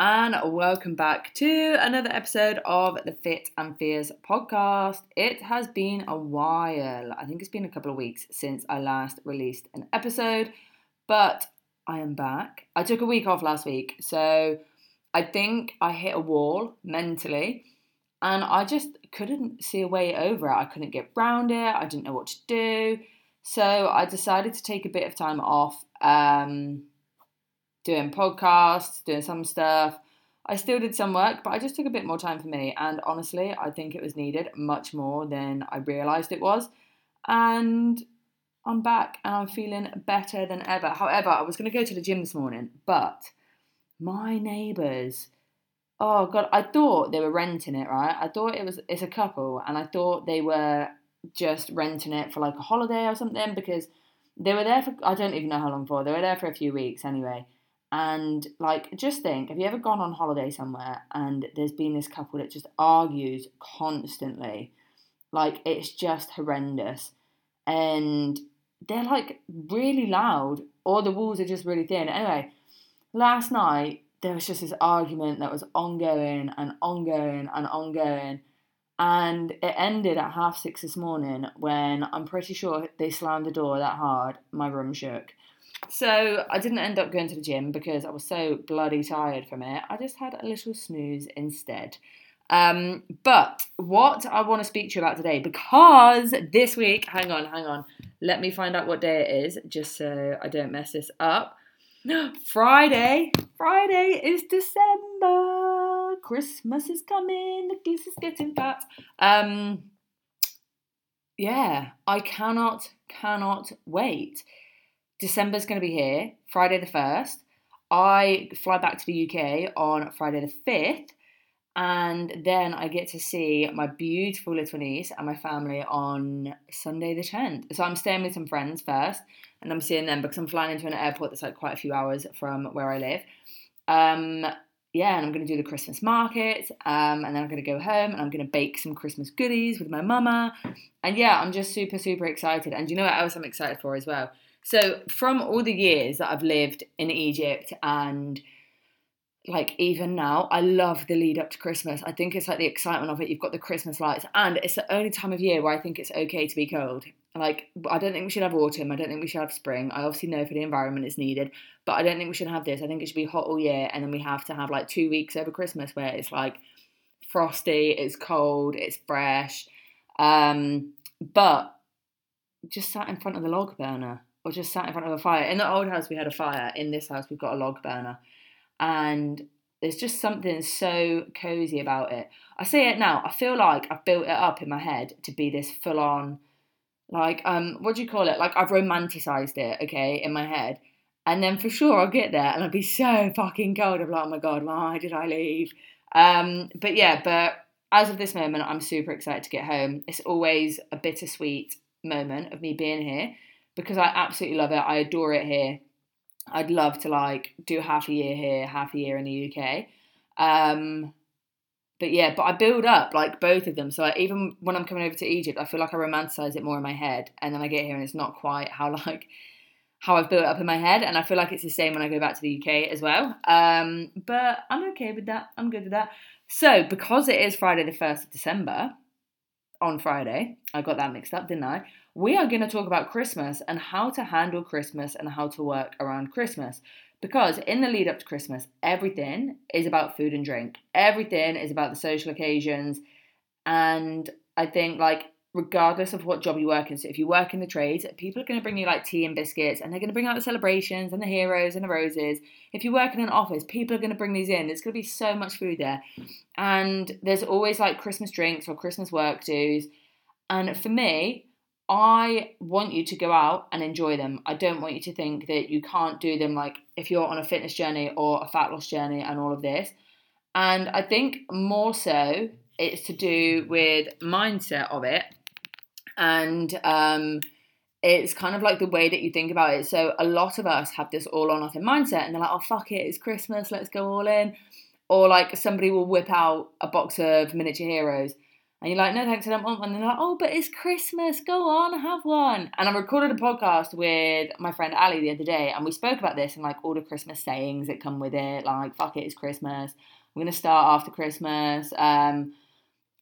and welcome back to another episode of the Fit and Fears podcast. It has been a while, I think it's been a couple of weeks since I last released an episode, but I am back. I took a week off last week, so I think I hit a wall mentally and I just couldn't see a way over it. I couldn't get round it, I didn't know what to do. So I decided to take a bit of time off. Um, doing podcasts, doing some stuff. I still did some work, but I just took a bit more time for me. And honestly, I think it was needed much more than I realised it was. And I'm back and I'm feeling better than ever. However, I was going to go to the gym this morning, but my neighbours, oh God, I thought they were renting it, right? I thought it was, it's a couple, and I thought they were just renting it for like a holiday or something because they were there for, I don't even know how long for, they were there for a few weeks anyway. And like, just think, have you ever gone on holiday somewhere and there's been this couple that just argues constantly? Like, it's just horrendous. And they're like really loud, or the walls are just really thin. Anyway, last night there was just this argument that was ongoing and ongoing and ongoing. And it ended at half six this morning when I'm pretty sure they slammed the door that hard, my room shook. So I didn't end up going to the gym because I was so bloody tired from it. I just had a little snooze instead. Um, but what I want to speak to you about today, because this week, hang on, hang on, let me find out what day it is, just so I don't mess this up. Friday, Friday is December. Christmas is coming. The geese is getting fat. Um, yeah, I cannot, cannot wait. December's going to be here, Friday the 1st. I fly back to the UK on Friday the 5th, and then I get to see my beautiful little niece and my family on Sunday the 10th. So I'm staying with some friends first, and I'm seeing them because I'm flying into an airport that's like quite a few hours from where I live. Um, yeah, and I'm going to do the Christmas market, um, and then I'm going to go home and I'm going to bake some Christmas goodies with my mama. And yeah, I'm just super, super excited. And you know what else I'm excited for as well? So, from all the years that I've lived in Egypt and like even now, I love the lead up to Christmas. I think it's like the excitement of it. You've got the Christmas lights, and it's the only time of year where I think it's okay to be cold. Like, I don't think we should have autumn. I don't think we should have spring. I obviously know for the environment it's needed, but I don't think we should have this. I think it should be hot all year, and then we have to have like two weeks over Christmas where it's like frosty, it's cold, it's fresh. Um, but just sat in front of the log burner or just sat in front of a fire. In the old house, we had a fire. In this house, we've got a log burner. And there's just something so cozy about it. I say it now, I feel like I've built it up in my head to be this full on, like, um, what do you call it? Like, I've romanticized it, okay, in my head. And then for sure I'll get there and I'll be so fucking cold. I'm like, oh my God, why did I leave? Um, but yeah, but as of this moment, I'm super excited to get home. It's always a bittersweet moment of me being here because I absolutely love it. I adore it here. I'd love to like do half a year here, half a year in the UK. Um, but yeah, but I build up like both of them. So I, even when I'm coming over to Egypt, I feel like I romanticize it more in my head, and then I get here and it's not quite how like how I've built it up in my head. And I feel like it's the same when I go back to the UK as well. Um, but I'm okay with that. I'm good with that. So because it is Friday the first of December, on Friday, I got that mixed up, didn't I? we are going to talk about Christmas and how to handle Christmas and how to work around Christmas. Because in the lead up to Christmas, everything is about food and drink, everything is about the social occasions. And I think, like, regardless of what job you work in, so if you work in the trades, people are going to bring you like tea and biscuits and they're going to bring out the celebrations and the heroes and the roses. If you work in an office, people are going to bring these in. There's going to be so much food there. And there's always like Christmas drinks or Christmas work dues. And for me, I want you to go out and enjoy them. I don't want you to think that you can't do them like if you're on a fitness journey or a fat loss journey and all of this. And I think more so it's to do with mindset of it. And um, it's kind of like the way that you think about it. So a lot of us have this all or nothing mindset and they're like, oh, fuck it, it's Christmas, let's go all in. Or like somebody will whip out a box of miniature heroes And you're like, no, thanks, I don't want one. And they're like, oh, but it's Christmas. Go on, have one. And I recorded a podcast with my friend Ali the other day, and we spoke about this and like all the Christmas sayings that come with it. Like, fuck it, it's Christmas. We're to start after Christmas, um,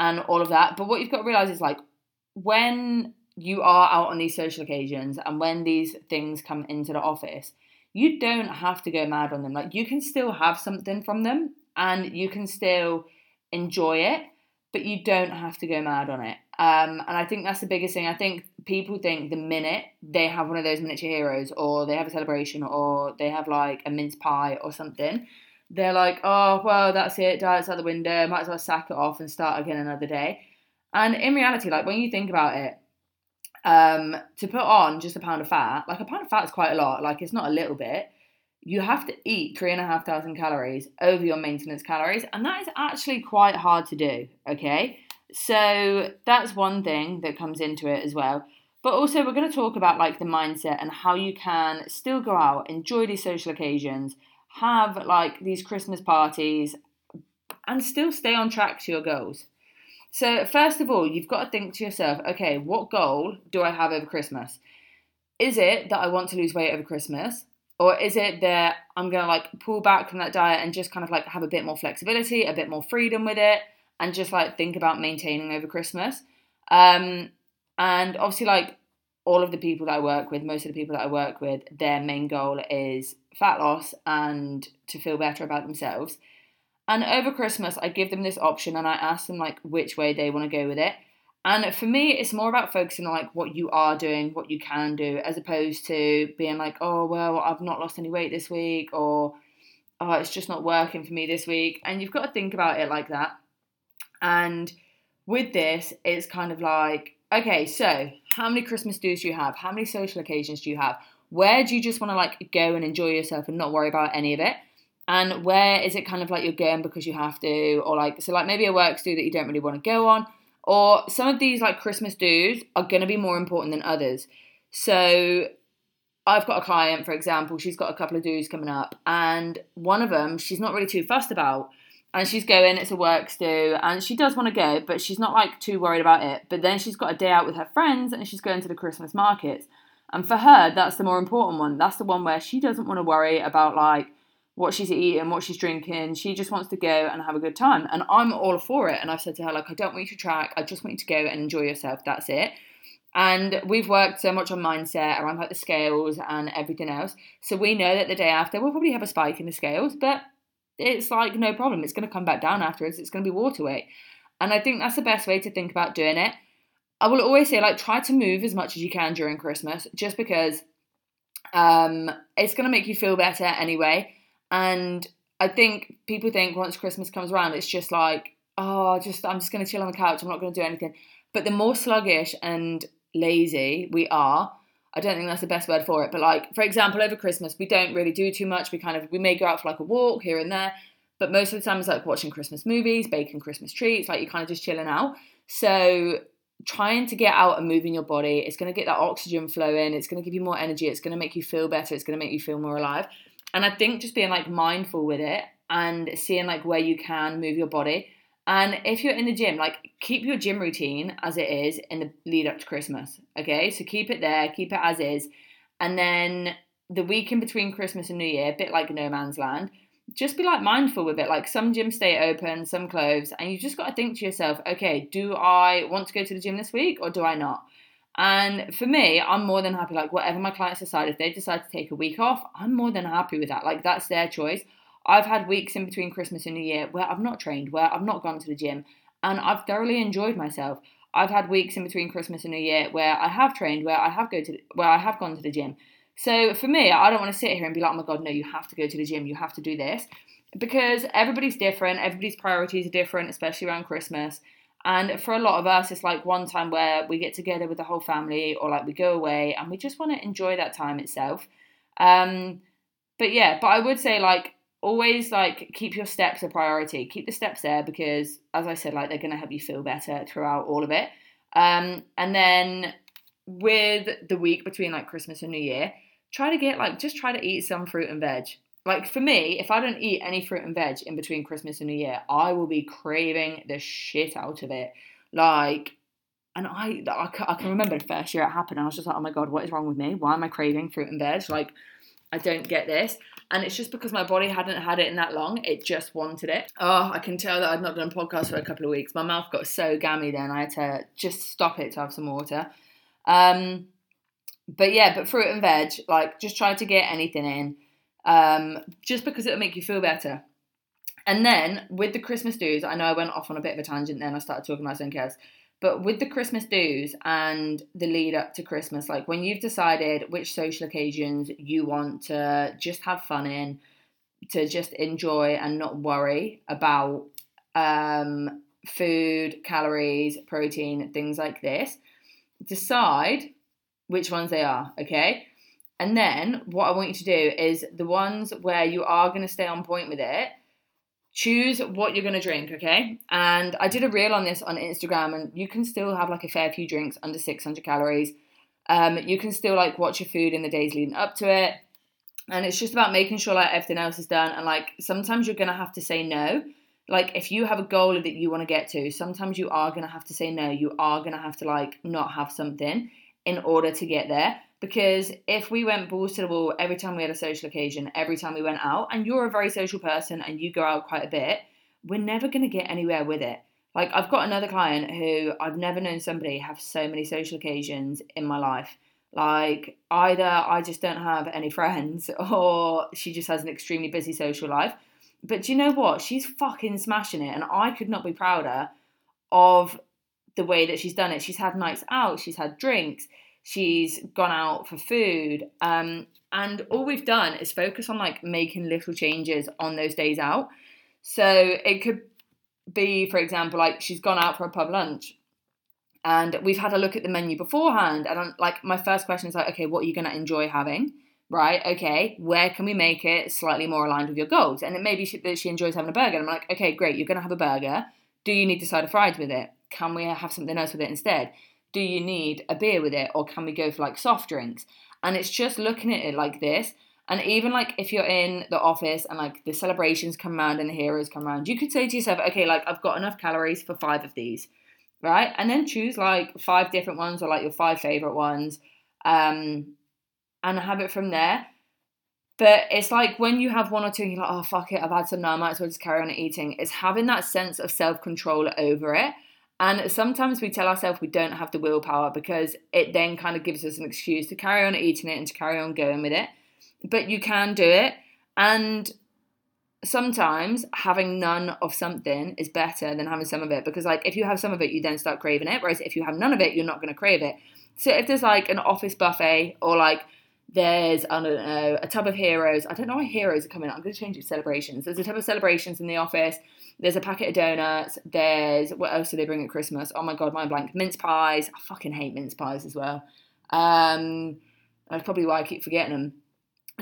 and all of that. But what you've got to realize is like, when you are out on these social occasions and when these things come into the office, you don't have to go mad on them. Like, you can still have something from them and you can still enjoy it but you don't have to go mad on it. Um, and I think that's the biggest thing. I think people think the minute they have one of those miniature heroes, or they have a celebration, or they have like a mince pie or something, they're like, oh, well, that's it, diet's out the window, might as well sack it off and start again another day. And in reality, like when you think about it, um, to put on just a pound of fat, like a pound of fat is quite a lot, like it's not a little bit you have to eat three and a half thousand calories over your maintenance calories, and that is actually quite hard to do. Okay, so that's one thing that comes into it as well. But also, we're going to talk about like the mindset and how you can still go out, enjoy these social occasions, have like these Christmas parties, and still stay on track to your goals. So, first of all, you've got to think to yourself, okay, what goal do I have over Christmas? Is it that I want to lose weight over Christmas? Or is it that I'm going to like pull back from that diet and just kind of like have a bit more flexibility, a bit more freedom with it, and just like think about maintaining over Christmas? Um, and obviously, like all of the people that I work with, most of the people that I work with, their main goal is fat loss and to feel better about themselves. And over Christmas, I give them this option and I ask them like which way they want to go with it. And for me, it's more about focusing on like what you are doing, what you can do, as opposed to being like, oh well, I've not lost any weight this week, or oh, it's just not working for me this week. And you've got to think about it like that. And with this, it's kind of like, okay, so how many Christmas dues do you have? How many social occasions do you have? Where do you just want to like go and enjoy yourself and not worry about any of it? And where is it kind of like you're going because you have to, or like so like maybe a work do that you don't really want to go on or some of these like Christmas dues are going to be more important than others. So I've got a client, for example, she's got a couple of dues coming up, and one of them she's not really too fussed about. And she's going, it's a works do, and she does want to go, but she's not like too worried about it. But then she's got a day out with her friends and she's going to the Christmas markets. And for her, that's the more important one. That's the one where she doesn't want to worry about like what she's eating, what she's drinking. She just wants to go and have a good time. And I'm all for it. And I've said to her, like, I don't want you to track. I just want you to go and enjoy yourself. That's it. And we've worked so much on mindset around like the scales and everything else. So we know that the day after we'll probably have a spike in the scales, but it's like no problem. It's going to come back down afterwards. It's going to be water weight. And I think that's the best way to think about doing it. I will always say, like, try to move as much as you can during Christmas, just because um, it's going to make you feel better anyway. And I think people think once Christmas comes around, it's just like, oh, just I'm just going to chill on the couch. I'm not going to do anything. But the more sluggish and lazy we are, I don't think that's the best word for it. But like, for example, over Christmas, we don't really do too much. We kind of we may go out for like a walk here and there, but most of the time it's like watching Christmas movies, baking Christmas treats. Like you're kind of just chilling out. So trying to get out and moving your body, it's going to get that oxygen flowing. It's going to give you more energy. It's going to make you feel better. It's going to make you feel more alive. And I think just being like mindful with it and seeing like where you can move your body. And if you're in the gym, like keep your gym routine as it is in the lead up to Christmas. Okay, so keep it there, keep it as is. And then the week in between Christmas and New Year, a bit like no man's land, just be like mindful with it. Like some gyms stay open, some close, and you just got to think to yourself, okay, do I want to go to the gym this week or do I not? And for me, I'm more than happy. Like, whatever my clients decide, if they decide to take a week off, I'm more than happy with that. Like, that's their choice. I've had weeks in between Christmas and New Year where I've not trained, where I've not gone to the gym, and I've thoroughly enjoyed myself. I've had weeks in between Christmas and New Year where I have trained, where I have go to, where I have gone to the gym. So for me, I don't want to sit here and be like, oh my god, no, you have to go to the gym, you have to do this, because everybody's different, everybody's priorities are different, especially around Christmas. And for a lot of us, it's like one time where we get together with the whole family or like we go away and we just want to enjoy that time itself. Um, but yeah, but I would say like always like keep your steps a priority. Keep the steps there because as I said, like they're gonna help you feel better throughout all of it. Um, and then with the week between like Christmas and New Year, try to get like just try to eat some fruit and veg like for me, if I don't eat any fruit and veg in between Christmas and New Year, I will be craving the shit out of it. Like, and I, I, can remember the first year it happened, and I was just like, oh my god, what is wrong with me? Why am I craving fruit and veg? Like, I don't get this. And it's just because my body hadn't had it in that long, it just wanted it. Oh, I can tell that I've not done a podcast for a couple of weeks. My mouth got so gammy then, I had to just stop it to have some water. Um, but yeah, but fruit and veg, like, just try to get anything in, um, just because it'll make you feel better. And then with the Christmas dues, I know I went off on a bit of a tangent then. I started talking about else. But with the Christmas dues and the lead up to Christmas, like when you've decided which social occasions you want to just have fun in, to just enjoy and not worry about um, food, calories, protein, things like this, decide which ones they are, okay? And then what I want you to do is the ones where you are going to stay on point with it choose what you're going to drink, okay? And I did a reel on this on Instagram, and you can still have like a fair few drinks under 600 calories. Um, you can still like watch your food in the days leading up to it. And it's just about making sure like everything else is done. And like sometimes you're going to have to say no. Like if you have a goal that you want to get to, sometimes you are going to have to say no. You are going to have to like not have something in order to get there. Because if we went balls to the wall every time we had a social occasion, every time we went out, and you're a very social person and you go out quite a bit, we're never going to get anywhere with it. Like, I've got another client who I've never known somebody have so many social occasions in my life. Like, either I just don't have any friends or she just has an extremely busy social life. But do you know what? She's fucking smashing it, and I could not be prouder of the way that she's done it. She's had nights out, she's had drinks, she's gone out for food. Um, and all we've done is focus on like making little changes on those days out. So it could be, for example, like she's gone out for a pub lunch and we've had a look at the menu beforehand. And I'm like, my first question is like, okay, what are you going to enjoy having? Right? Okay, where can we make it slightly more aligned with your goals? And it may be that she enjoys having a burger. And I'm like, okay, great, you're going to have a burger. Do you need the side of fries with it? Can we have something else with it instead? Do you need a beer with it or can we go for like soft drinks? And it's just looking at it like this. And even like if you're in the office and like the celebrations come around and the heroes come around, you could say to yourself, okay, like I've got enough calories for five of these, right? And then choose like five different ones or like your five favorite ones um, and have it from there. But it's like when you have one or two and you're like, oh, fuck it, I've had some now, I might as well just carry on eating. It's having that sense of self control over it and sometimes we tell ourselves we don't have the willpower because it then kind of gives us an excuse to carry on eating it and to carry on going with it. But you can do it. And sometimes having none of something is better than having some of it because, like, if you have some of it, you then start craving it. Whereas if you have none of it, you're not going to crave it. So if there's like an office buffet or like there's, I don't know, a tub of heroes. I don't know why heroes are coming. I'm going to change it to celebrations. There's a tub of celebrations in the office. There's a packet of donuts. There's, what else do they bring at Christmas? Oh my God, my blank. Mince pies. I fucking hate mince pies as well. Um, that's probably why I keep forgetting them.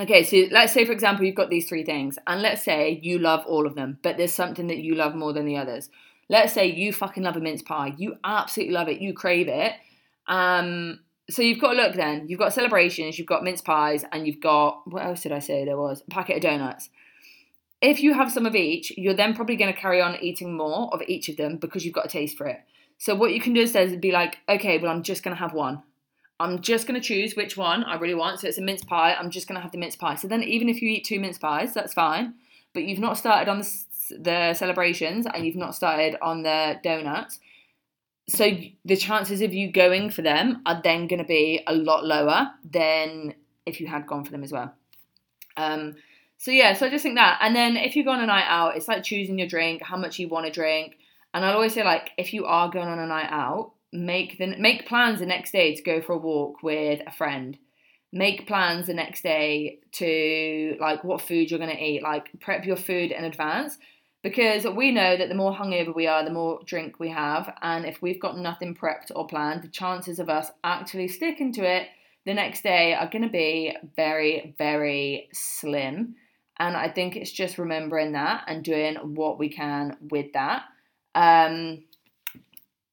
Okay, so let's say, for example, you've got these three things, and let's say you love all of them, but there's something that you love more than the others. Let's say you fucking love a mince pie. You absolutely love it. You crave it. Um, so you've got to look then. You've got celebrations, you've got mince pies, and you've got what else did I say there was? A packet of donuts. If you have some of each, you're then probably going to carry on eating more of each of them because you've got a taste for it. So what you can do instead is be like, okay, well I'm just going to have one. I'm just going to choose which one I really want. So it's a mince pie. I'm just going to have the mince pie. So then even if you eat two mince pies, that's fine. But you've not started on the, the celebrations and you've not started on the donuts so the chances of you going for them are then going to be a lot lower than if you had gone for them as well. Um, so yeah, so I just think that, and then if you go on a night out, it's like choosing your drink, how much you want to drink, and I'd always say like if you are going on a night out, make the make plans the next day to go for a walk with a friend. Make plans the next day to like what food you're to eat, like prep your food in advance. Because we know that the more hungover we are, the more drink we have, and if we've got nothing prepped or planned, the chances of us actually sticking to it the next day are going to be very, very slim. And I think it's just remembering that and doing what we can with that. Um,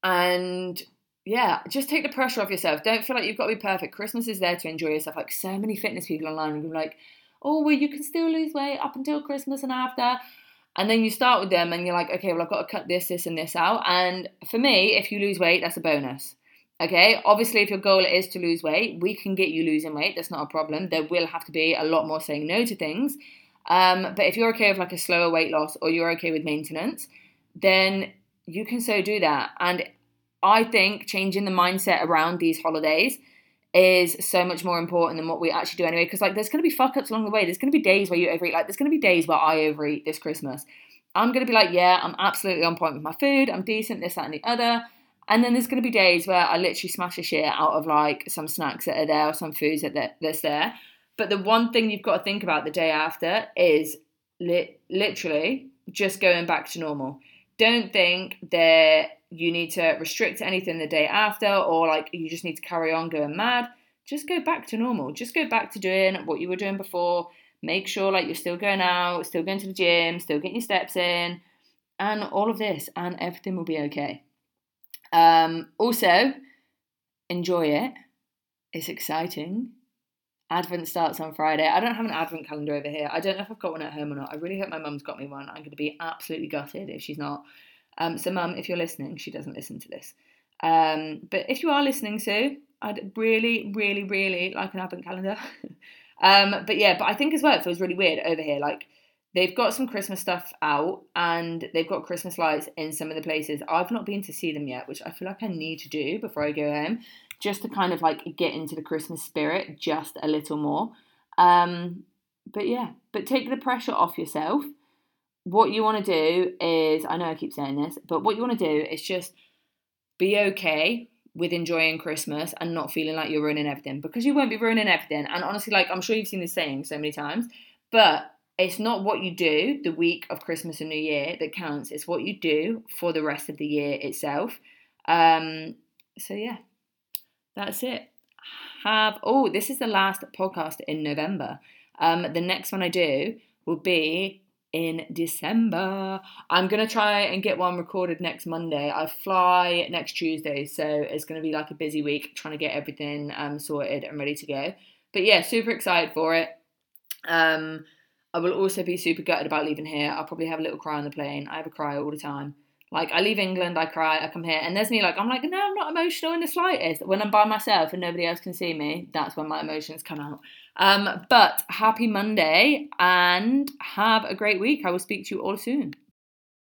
and yeah, just take the pressure off yourself. Don't feel like you've got to be perfect. Christmas is there to enjoy yourself. Like so many fitness people online are like, oh, well, you can still lose weight up until Christmas and after. And then you start with them and you're like, okay, well, I've got to cut this, this, and this out. And for me, if you lose weight, that's a bonus. Okay, obviously, if your goal is to lose weight, we can get you losing weight. That's not a problem. There will have to be a lot more saying no to things. Um, but if you're okay with like a slower weight loss or you're okay with maintenance, then you can so do that. And I think changing the mindset around these holidays is so much more important than what we actually do anyway. Because like, there's going to be fuck ups along the way. There's going to be days where you overeat. Like, there's going to be days where I overeat this Christmas. I'm going to be like, yeah, I'm absolutely on point with my food. I'm decent, this, that, and the other. And then there's going to be days where I literally smash a shit out of like some snacks that are there or some foods that that's there. But the one thing you've got to think about the day after is li- literally just going back to normal. Don't think that you need to restrict anything the day after or like you just need to carry on going mad. Just go back to normal. Just go back to doing what you were doing before. Make sure like you're still going out, still going to the gym, still getting your steps in, and all of this, and everything will be okay. Um, also, enjoy it. It's exciting. Advent starts on Friday. I don't have an advent calendar over here. I don't know if I've got one at home or not. I really hope my mum's got me one. I'm going to be absolutely gutted if she's not. Um, so, mum, if you're listening, she doesn't listen to this. Um, but if you are listening, Sue, I'd really, really, really like an advent calendar. um, but yeah, but I think as well it feels really weird over here. Like they've got some Christmas stuff out and they've got Christmas lights in some of the places. I've not been to see them yet, which I feel like I need to do before I go home just to kind of like get into the Christmas spirit just a little more. Um, but yeah, but take the pressure off yourself. What you want to do is, I know I keep saying this, but what you want to do is just be okay with enjoying Christmas and not feeling like you're ruining everything because you won't be ruining everything. And honestly, like I'm sure you've seen this saying so many times, but it's not what you do the week of Christmas and New Year that counts. It's what you do for the rest of the year itself. Um, so yeah, that's it. Have oh, this is the last podcast in November. Um, the next one I do will be in December. I'm gonna try and get one recorded next Monday. I fly next Tuesday, so it's gonna be like a busy week trying to get everything um, sorted and ready to go. But yeah, super excited for it. Um, I will also be super gutted about leaving here. I'll probably have a little cry on the plane. I have a cry all the time. Like I leave England, I cry, I come here, and there's me like I'm like, no, I'm not emotional in the slightest. When I'm by myself and nobody else can see me, that's when my emotions come out. Um, but happy Monday and have a great week. I will speak to you all soon.